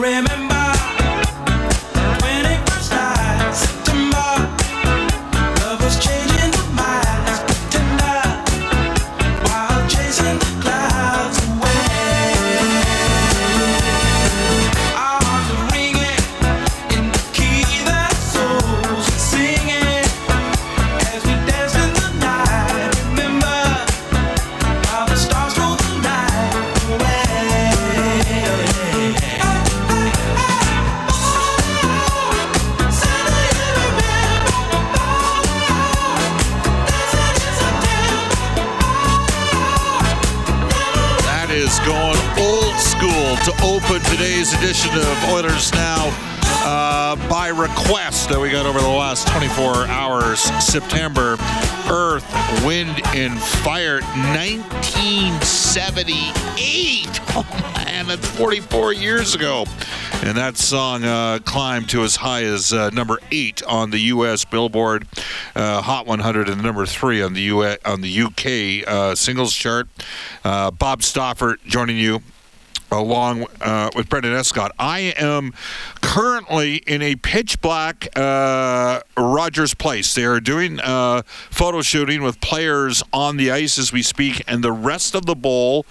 Remember September, Earth, Wind, and Fire, 1978. Oh man, that's 44 years ago. And that song uh, climbed to as high as uh, number eight on the U.S. Billboard uh, Hot 100 and number three on the U- on the UK uh, singles chart. Uh, Bob Stauffer joining you along uh, with Brendan Escott. I am currently in a pitch black uh, Rogers Place. They are doing uh, photo shooting with players on the ice as we speak, and the rest of the bowl.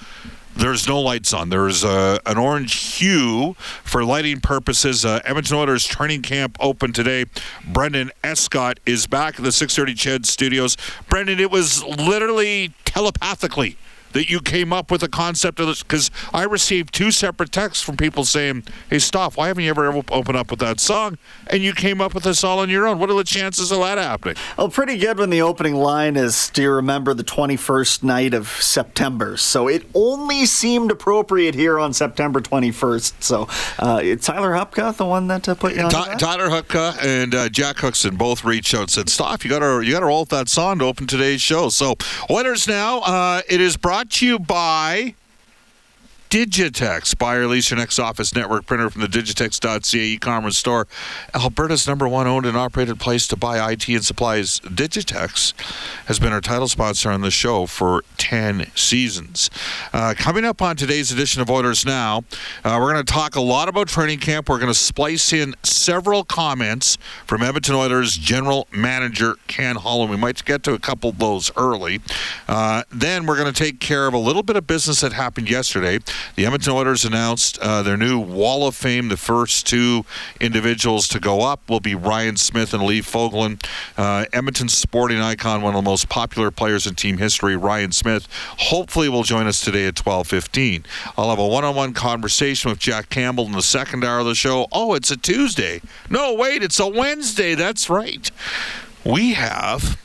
There's no lights on. There's uh, an orange hue for lighting purposes. Uh, Edmonton Oilers training camp open today. Brendan Escott is back at the 630 Ched Studios. Brendan, it was literally telepathically that you came up with the concept of this because I received two separate texts from people saying, "Hey, Stoff, why haven't you ever opened up with that song?" And you came up with this all on your own. What are the chances of that happening? Well, pretty good when the opening line is, Do you remember the 21st night of September? So it only seemed appropriate here on September 21st. So uh, Tyler Hupka, the one that uh, put you on that? Tyler Hupka and uh, Jack Cookson both reached out and said, "Stoff, you got to you got to roll with that song to open today's show." So, Oilers now. Uh, it is brought to you by. Digitex. Buy or lease your next office network printer from the digitex.ca e-commerce store. Alberta's number one owned and operated place to buy IT and supplies. Digitex has been our title sponsor on the show for 10 seasons. Uh, coming up on today's edition of Oilers Now, uh, we're going to talk a lot about training camp. We're going to splice in several comments from Edmonton Oilers general manager Ken Holland. We might get to a couple of those early. Uh, then we're going to take care of a little bit of business that happened yesterday. The Edmonton Oilers announced uh, their new Wall of Fame. The first two individuals to go up will be Ryan Smyth and Lee Fogolin. Uh, sporting icon, one of the most popular players in team history, Ryan Smyth, hopefully will join us today at 12:15. I'll have a one-on-one conversation with Jack Campbell in the second hour of the show. Oh, it's a Tuesday. No, wait, it's a Wednesday. That's right. We have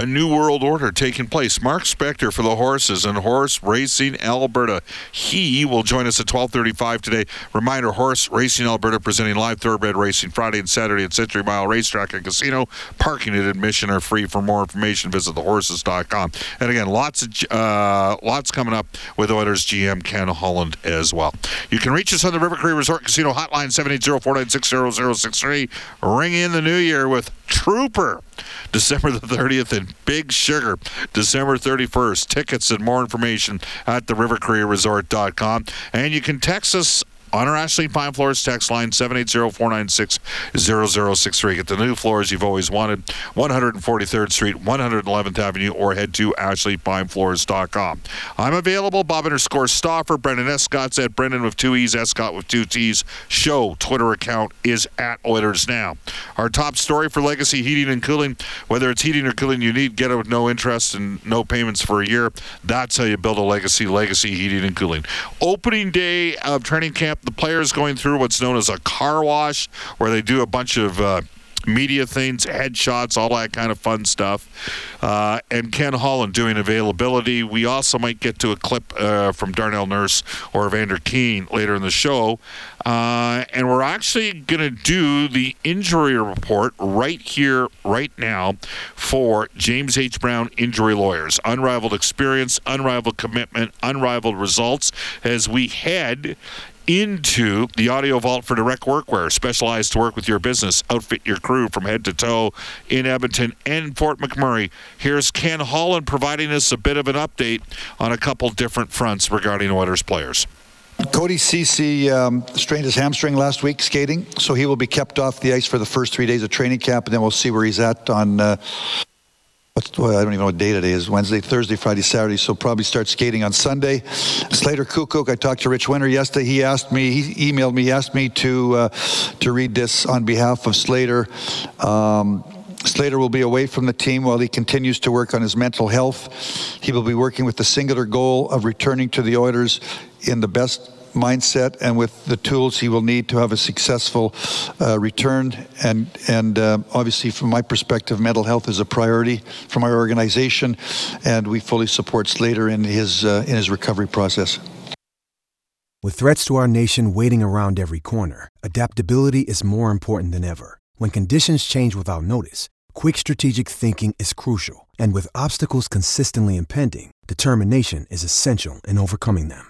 a new world order taking place. Mark Spector for the horses and Horse Racing Alberta. He will join us at 12:35 today. Reminder: Horse Racing Alberta presenting live thoroughbred racing Friday and Saturday at Century Mile Racetrack and Casino. Parking and admission are free. For more information, visit thehorses.com. And again, lots of uh, lots coming up with Oilers GM Ken Holland as well. You can reach us on the River Cree Resort Casino hotline 780-496-0063. Ring in the new year with Trooper. December the 30th in Big Sugar, December 31st. Tickets and more information at therivercreeresort.com. And you can text us on our Ashley Pine Floors text line 780-496-0063. Get the new floors you've always wanted, 143rd Street, 111th Avenue, or head to ashleypinefloors.com. I'm available, Bob underscore Stauffer, Brendan Escott's at Brendan with two E's, Escott with two T's. Show Twitter account is at Oilers Now. Our top story for Legacy Heating and Cooling, whether it's heating or cooling you need, get it with no interest and no payments for a year. That's how you build a legacy, Legacy Heating and Cooling. Opening day of training camp, the players going through what's known as a car wash, where they do a bunch of uh, media things, headshots, all that kind of fun stuff. Uh, and Ken Holland doing availability. We also might get to a clip uh, from Darnell Nurse or Evander Kane later in the show. Uh, and we're actually going to do the injury report right here, right now, for James H. Brown Injury Lawyers. Unrivaled experience, unrivaled commitment, unrivaled results as we head into the audio vault for direct workwear, specialized to work with your business, outfit your crew from head to toe in Edmonton and Fort McMurray. Here's Ken Holland providing us a bit of an update on a couple different fronts regarding Oilers players. Cody Cece um, strained his hamstring last week skating, so he will be kept off the ice for the first three days of training camp, and then we'll see where he's at on. Uh, what's, well, I don't even know what day today is. Wednesday, Thursday, Friday, Saturday. So probably start skating on Sunday. Slater Koekkoek. I talked to Rich Winter yesterday. He asked me. He emailed me. He asked me to uh, to read this on behalf of Slater. Um, Slater will be away from the team while he continues to work on his mental health. He will be working with the singular goal of returning to the Oilers in the best mindset and with the tools he will need to have a successful uh, return. And and uh, obviously, from my perspective, mental health is a priority from our organization, and we fully support Slater in his uh, in his recovery process. With threats to our nation waiting around every corner, adaptability is more important than ever. When conditions change without notice, quick strategic thinking is crucial. And with obstacles consistently impending, determination is essential in overcoming them.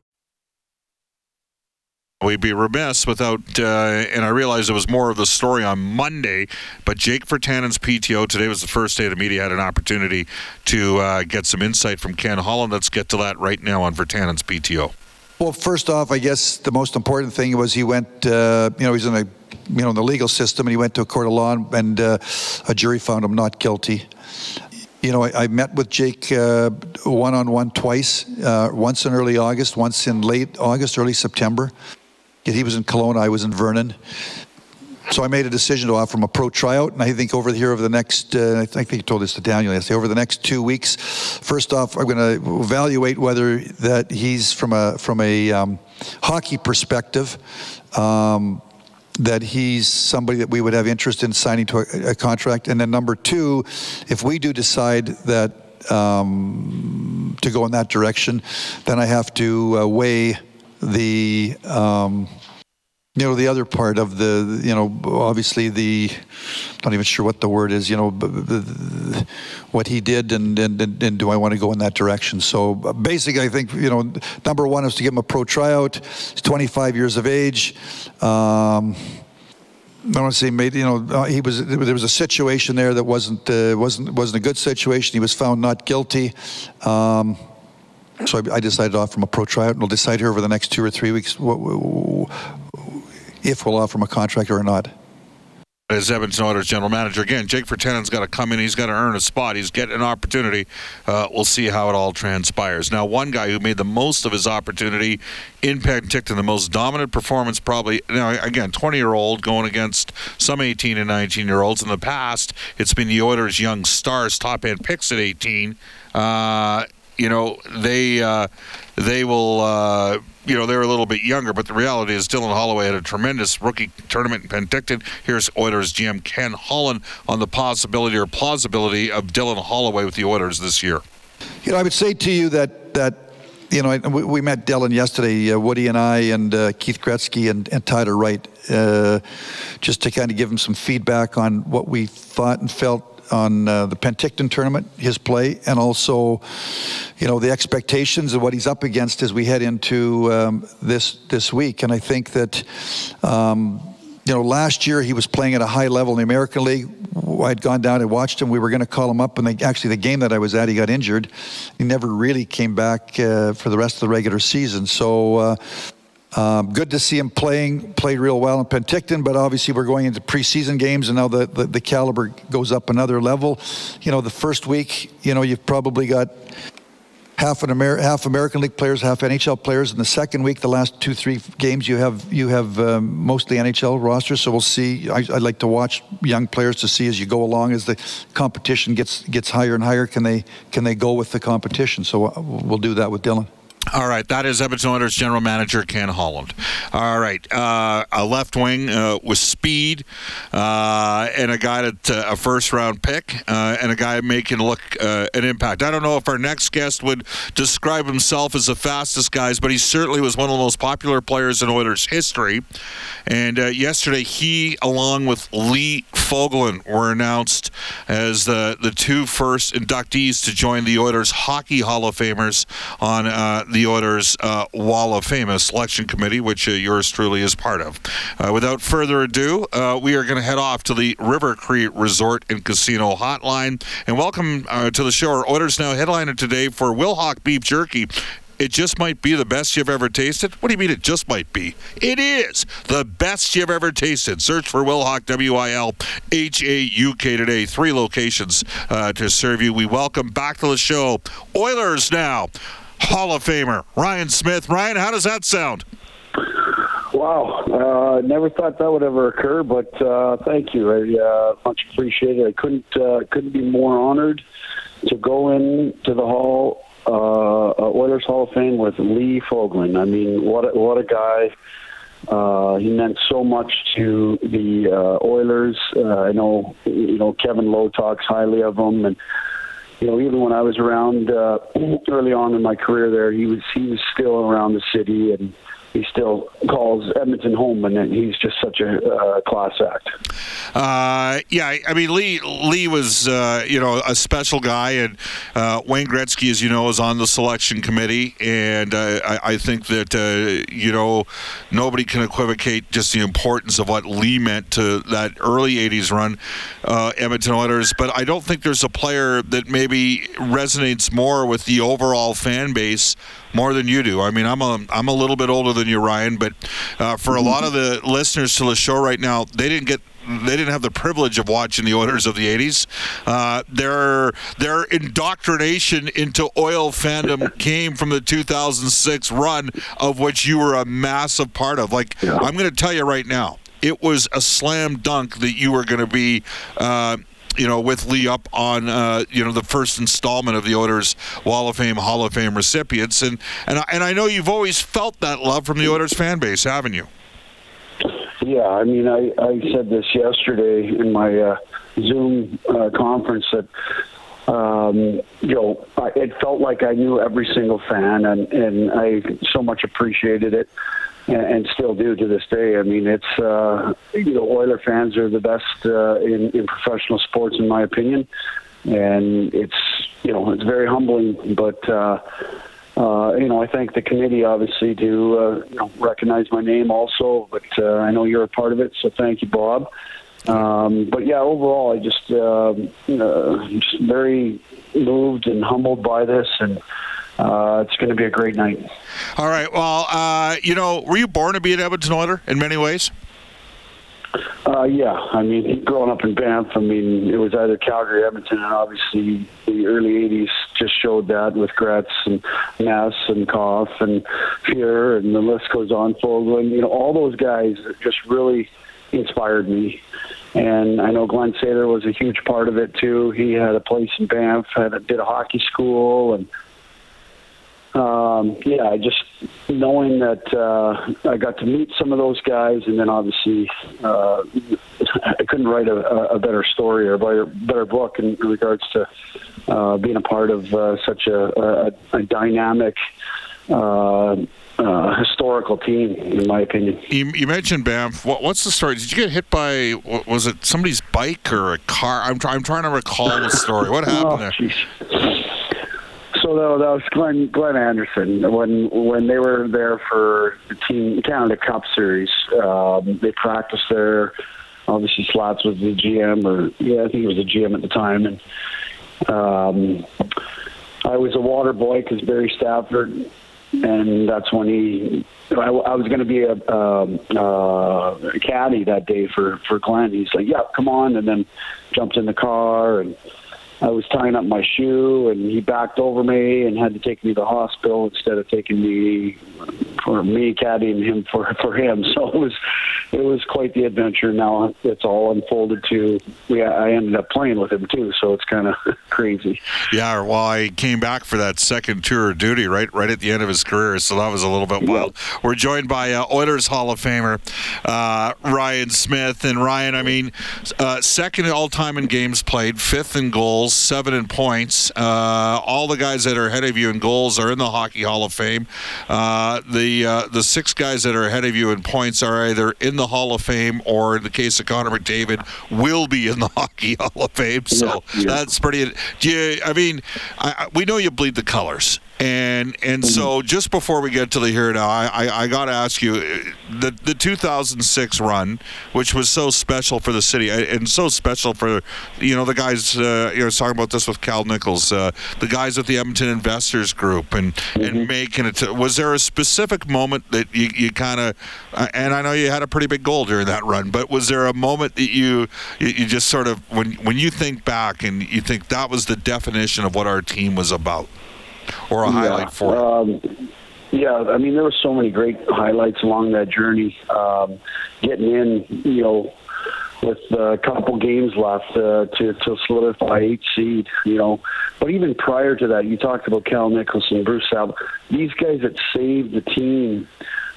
We'd be remiss without, uh, and I realized it was more of the story on Monday, but Jake Virtanen's PTO today was the first day the media had an opportunity to uh, get some insight from Ken Holland. Let's get to that right now on Virtanen's PTO. Well, first off, I guess the most important thing was he went. Uh, you know, he's in a, you know, in the legal system, and he went to a court of law, and uh, a jury found him not guilty. You know, I, I met with Jake uh, one-on-one twice. Uh, once in early August, once in late August, early September. Yet he was in Kelowna, I was in Vernon. So I made a decision to offer him a pro tryout, and I think over here over the next, uh, I think he told this to Daniel yesterday, over the next two weeks. First off, I'm going to evaluate whether that he's from a from a um, hockey perspective. Um, that he's somebody that we would have interest in signing to a, a contract, and then number two, if we do decide that um, to go in that direction, then I have to uh, weigh the um, you know the other part of the you know obviously the I'm not even sure what the word is you know b- b- what he did and, and and do I want to go in that direction so basically I think you know number one is to give him a pro tryout he's 25 years of age um, I want to say, made you know, uh, he was there was a situation there that wasn't uh, wasn't wasn't a good situation. He was found not guilty. Um, so I, I decided to offer him a pro tryout, and we'll decide here over the next two or three weeks what, if we'll offer him a contract or not. As Edmonton Oilers general manager, again, Jake Virtanen's got to come in. He's got to earn a spot. He's getting an opportunity. Uh, we'll see how it all transpires. Now, one guy who made the most of his opportunity in Penticton, the most dominant performance, probably. Now, again, 20 year old going against some 18 and 19 year olds. In the past, it's been the Oilers' young stars, top end picks at 18. Uh, you know, they uh, they will. Uh, you know, they're a little bit younger, but the reality is Dylan Holloway had a tremendous rookie tournament in Penticton. Here's Oilers GM Ken Holland on the possibility or plausibility of Dylan Holloway with the Oilers this year. You know, I would say to you that that you know we, met Dylan yesterday, uh, Woody and I, and uh, Keith Gretzky and, and Tyler Wright, uh, just to kind of give him some feedback on what we thought and felt on uh, the Penticton tournament, his play, and also, you know, the expectations of what he's up against as we head into um, this this week. And I think that. Um, you know, last year he was playing at a high level in the American League. I'd gone down and watched him. We were going to call him up, and they, actually, the game that I was at, he got injured. He never really came back uh, for the rest of the regular season. So. Uh, um, good to see him playing, played real well in Penticton, but obviously we're going into preseason games and now the, the, the caliber goes up another level. You know, the first week, you know, you've probably got half an Amer- half American League players, half NHL players. In the second week, the last two three games, you have you have um, mostly NHL rosters. So we'll see. I, I'd like to watch young players to see as you go along as the competition gets gets higher and higher. Can they can they go with the competition? So uh, we'll do that with Dylan. All right, that is Edmonton Oilers general manager Ken Holland. All right, uh, a left wing uh, with speed, uh, and a guy that uh, a first round pick, uh, and a guy making look uh, an impact. I don't know if our next guest would describe himself as the fastest guys, but he certainly was one of the most popular players in Oilers history. And yesterday, he, along with Lee Fogolin, were announced as the the two first inductees to join the Oilers Hockey Hall of Famers on the Oilers uh, Wall of Fame, selection committee, which uh, yours truly is part of. Uh, without further ado, uh, we are going to head off to the River Cree Resort and Casino Hotline and welcome uh, to the show our Oilers Now headliner today for Wilhauk Beef Jerky. It just might be the best you've ever tasted. What do you mean it just might be? It is the best you've ever tasted. Search for Wilhauk, W I L H A U K today. Three locations uh, to serve you. We welcome back to the show Oilers now. Hall of Famer Ryan Smyth. Ryan, how does that sound? Wow, uh, never thought that would ever occur, but uh, thank you. I uh, much appreciate it. I couldn't uh, couldn't be more honored to go in to the hall, uh, uh, Oilers Hall of Fame with Lee Fogolin. I mean, what a, what a guy! Uh, he meant so much to the uh, Oilers. Uh, I know you know Kevin Lowe talks highly of him, and you know, even when I was around uh, early on in my career there, he was he was still around the city, and he still calls Edmonton home, and he's just such a uh, class act. Uh, yeah, I- mean Lee. Lee was uh, you know a special guy, and uh, Wayne Gretzky, as you know, is on the selection committee, and uh, I, I think that uh, you know nobody can equivocate just the importance of what Lee meant to that early '80s run, Edmonton Oilers. But I don't think there's a player that maybe resonates more with the overall fan base more than you do. I mean, I'm a I'm a little bit older than you, Ryan, but uh, for a lot of the listeners to the show right now, they didn't get they didn't have the privilege of watching the Oilers of the '80s. Uh, their their indoctrination into oil fandom came from the 2006 run, of which you were a massive part of. Like I'm going to tell you right now, it was a slam dunk that you were going to be. Uh, you know, with Lee up on, uh, you know, the first installment of the Oilers Wall of Fame, Hall of Fame recipients, and and I, and I know you've always felt that love from the Oilers fan base, haven't you? Yeah, I mean, I, I said this yesterday in my uh, Zoom uh, conference that um, you know I, it felt like I knew every single fan, and and I so much appreciated it, and, and still do to this day. I mean, it's uh, you know Oiler fans are the best uh, in in professional sports, in my opinion, and it's you know it's very humbling, but. Uh, uh, you know, I thank the committee obviously to uh, you know, recognize my name also, but uh, I know you're a part of it, so thank you, Bob. Um, but yeah, overall, I just um uh, just very moved and humbled by this, and uh, it's going to be a great night. All right. Well, uh, you know, were you born to be an Edmonton Oiler in many ways? Uh, yeah, I mean, growing up in Banff, I mean, it was either Calgary, Edmonton, and obviously the early '80s just showed that with Gretz and Ness and Koff and Fear, and the list goes on. Fogolin, you know, all those guys just really inspired me. And I know Glenn Sather was a huge part of it too. He had a place in Banff, had a, did a hockey school, and um, yeah, I just knowing that uh, I got to meet some of those guys, and then obviously uh, I couldn't write a, a better story or a better, better book in regards to uh, being a part of uh, such a, a, a dynamic uh, uh, historical team, in my opinion. You, you mentioned Banff. What, what's the story? Did you get hit by? Was it somebody's bike or a car? I'm, try, I'm trying to recall the story. What Oh, happened there? jeez. So that, that was Glenn, Glenn Anderson when when they were there for the Team Canada Cup Series. Um, they practiced there. Obviously, Slats was the GM, or yeah, I think he was the GM at the time, and um, I was a water boy because Barry Stafford, and that's when he. I, I was going to be a um, uh, caddy that day for for Glenn. He's like, "Yeah, come on," and then jumped in the car and. I was tying up my shoe, and he backed over me and had to take me to the hospital instead of taking me for me caddying him for for him. So it was it was quite the adventure. Now it's all unfolded to yeah. I ended up playing with him too, so it's kind of crazy. Yeah, well, I came back for that second tour of duty right right at the end of his career, so that was a little bit wild. We're joined by uh, Oilers Hall of Famer uh, Ryan Smyth, and Ryan, I mean, uh, second all time in games played, fifth in goals, seven in points. Uh, all the guys that are ahead of you in goals are in the Hockey Hall of Fame. Uh, the uh, the six guys that are ahead of you in points are either in the Hall of Fame or, in the case of Connor McDavid, will be in the Hockey Hall of Fame. So Yeah, yeah. that's pretty. Do you, I mean, I- we know you bleed the colors, and and so just before we get to the here now, I I, I got to ask you the the 2006 run, which was so special for the city and so special for you know the guys. Uh, you know, talking about this with Cal Nichols, uh, the guys with the Edmonton Investors Group, and and making it. To, was there a specific moment that you you kind of? Uh, and I know you had a pretty big goal during that run, but was there a moment that you you, you just sort of when when you think back and you think that was the definition of what our team was about, or a highlight for it? Um, yeah, I mean, there were so many great highlights along that journey. Um, getting in, you know, with a couple games left uh, to to solidify eight seed, you know. But even prior to that, you talked about Cal Nicholson, Bruce Sal, these guys that saved the team.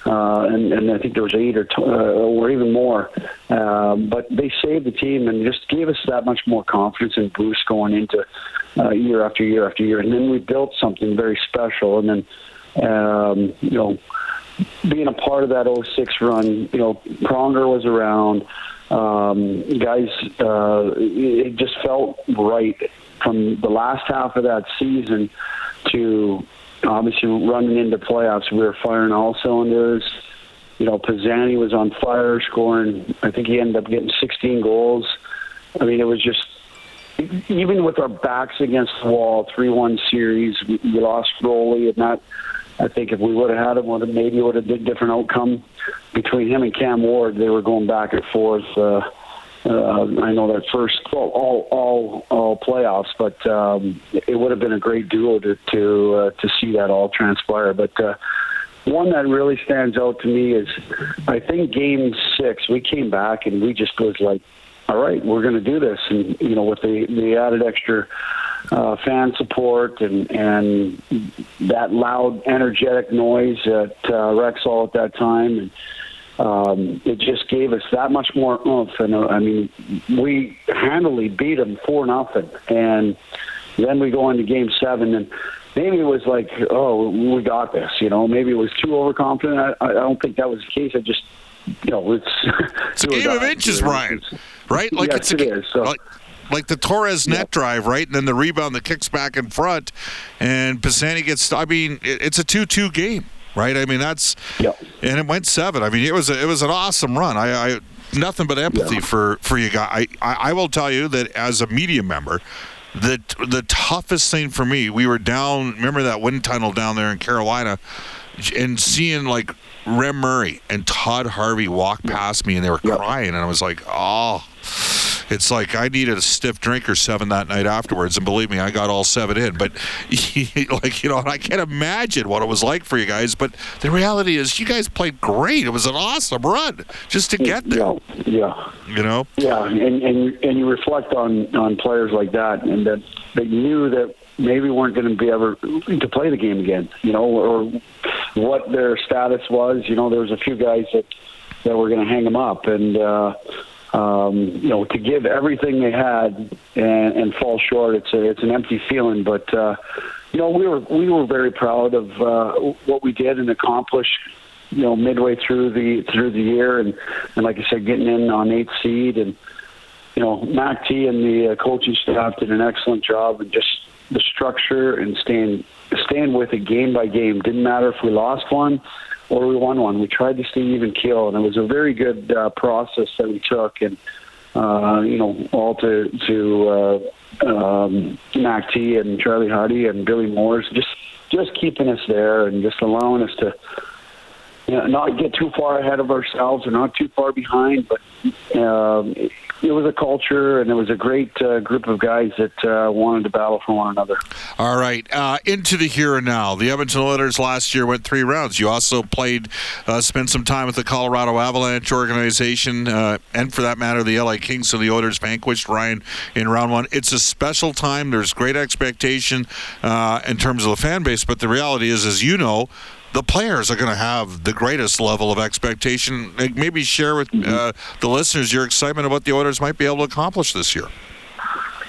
Uh, and, and I think there was eight or, t- uh, or even more, um, but they saved the team and just gave us that much more confidence in Bruce going into uh, year after year after year, and then we built something very special. And then, um, you know, being a part of that 06 run, you know, Pronger was around. Um, guys, uh, it just felt right from the last half of that season to obviously running into playoffs. We were firing all cylinders. You know, Pisani was on fire, scoring. I think he ended up getting 16 goals. I mean, it was just even with our backs against the wall, three-one series, we, we lost goalie, and that I think if we would have had him, would have maybe would have been different outcome between him and Cam Ward. They were going back and forth. Uh, uh, I know that first well, all all all playoffs, but um, it would have been a great duo to to uh, to see that all transpire. But uh, one that really stands out to me is I think Game Six we came back and we just was like, all right, we're going to do this, and you know with the the added extra uh, fan support and and that loud, energetic noise at uh, Rexall at that time, and um, it just gave us that much more oomph. And uh, I mean, we handily beat them four nothing, and then we go into Game Seven, and maybe it was like, oh, we got this. You know, maybe it was too overconfident. I, I don't think that was the case. I just, you know, it's It's a game of inches, Ryan. Right? Like Yes, it's a it is, so- like, like the Torres net Yep. drive, right? And then the rebound that kicks back in front, and Pisani gets. I mean, it, it's a two-two game, right? I mean, that's Yep. and it went seven. I mean, it was a, it was an awesome run. I, I nothing but empathy Yeah. for for you guys. I, I I will tell you that as a media member. The, the toughest thing for me, we were down. Remember that wind tunnel down there in Carolina, and seeing like Rem Murray and Todd Harvey walk past me, and they were Yep. crying, and I was like, oh. It's like I needed a stiff drink or seven that night afterwards, and believe me, I got all seven in. But like you know, and I can't imagine what it was like for you guys. But the reality is, you guys played great. It was an awesome run just to get there. Yeah, yeah. You know, Yeah, and and and you reflect on on players like that, and that you knew that maybe weren't going to be ever to play the game again. You know, or what their status was. You know, there was a few guys that that were going to hang them up, and uh, um, you know, to give everything they had and, and fall short, it's a it's an empty feeling. But uh, you know, we were we were very proud of uh, what we did and accomplished. You know, midway through the through the year, and and like I said, getting in on eighth seed, and you know, Mac T and the uh, coaching staff did an excellent job, and just the structure and staying staying with it game by game. Didn't matter if we lost one or we won one. We tried to stay even keel, and it was a very good uh, process that we took, and uh, you know, all to to uh, um, Mac T and Charlie Huddy and Billy Moores, just just keeping us there and just allowing us to you not get too far ahead of ourselves or not too far behind. But um, it, was a culture, and it was a great uh, group of guys that uh, wanted to battle for one another. All right, uh, into the here and now. The Edmonton Oilers last year went three rounds. You also played, uh, spent some time with the Colorado Avalanche organization, uh, and for that matter, the LA Kings. So the Oilers vanquished Ryan in round one. It's a special time. There's great expectation uh, in terms of the fan base, but the reality is, as you know, the players are going to have the greatest level of expectation. Like, Maybe share with uh, the listeners your excitement of what the Oilers might be able to accomplish this year.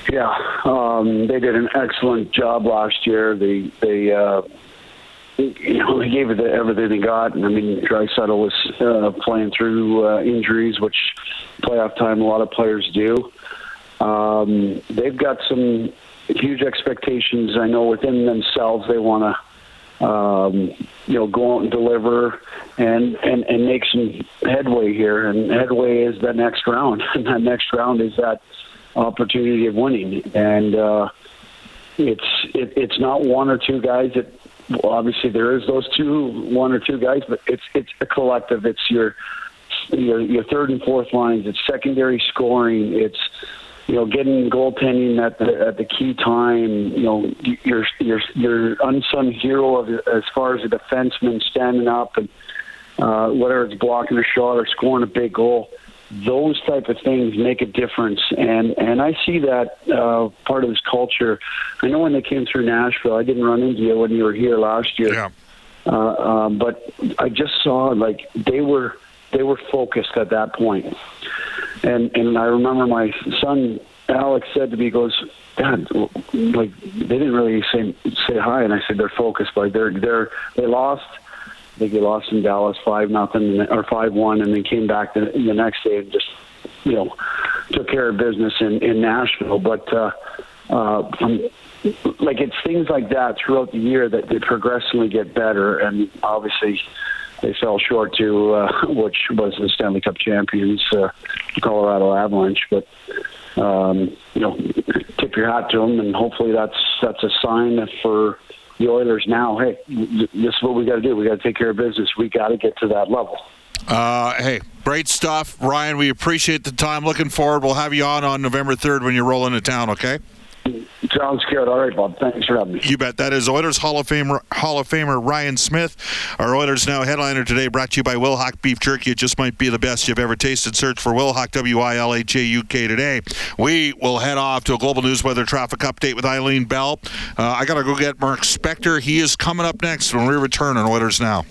Yeah, um, they did an excellent job last year. They they uh, you know they gave it the, everything they got, and I mean Draisaitl was uh, playing through uh, injuries, which playoff time a lot of players do. Um, they've got some huge expectations. I know within themselves they want to um, you know, go out and deliver and, and, and make some headway here. And headway is the next round. And that next round is that opportunity of winning. And uh, it's it, it's not one or two guys that well, obviously there is those two one or two guys, but it's it's a collective. It's your your your third and fourth lines. It's secondary scoring. It's you know, getting goaltending at the at the key time. You know, your your your unsung hero of, as far as a defenseman standing up and uh, whether it's blocking a shot or scoring a big goal. Those type of things make a difference, and and I see that uh, part of this culture. I know when they came through Nashville, I didn't run into you when you were here last year. Yeah. Uh, um, but I just saw like they were they were focused at that point. And and I remember my son Alex said to me, he "Goes, Dad, like they didn't really say say hi." And I said, "They're focused. Like they're they're they lost. I think they lost in Dallas five nothing or five one, and then came back the, the next day and just you know took care of business in in Nashville. But uh, uh, um, like it's things like that throughout the year that they progressively get better, and obviously they fell short to uh, which was the Stanley Cup champions, uh, Colorado Avalanche. But um, you know, tip your hat to them, and hopefully that's that's a sign for the Oilers now. Hey, this is what we got to do. We got to take care of business. We got to get to that level. Uh, hey, great stuff, Ryan. We appreciate the time. Looking forward. We'll have you on on November third when you roll into town. Okay. Sounds good. All right, Bob. Thanks for having me. You bet. That is Oilers Hall of Famer Hall of Famer Ryan Smyth. Our Oilers Now headliner today brought to you by Wilhauk Beef Jerky. It just might be the best you've ever tasted. Search for Wilhauk W I L H A U K today. We will head off to a global news weather traffic update with Eileen Bell. Uh, I got to go get Mark Spector. He is coming up next when we return on Oilers Now.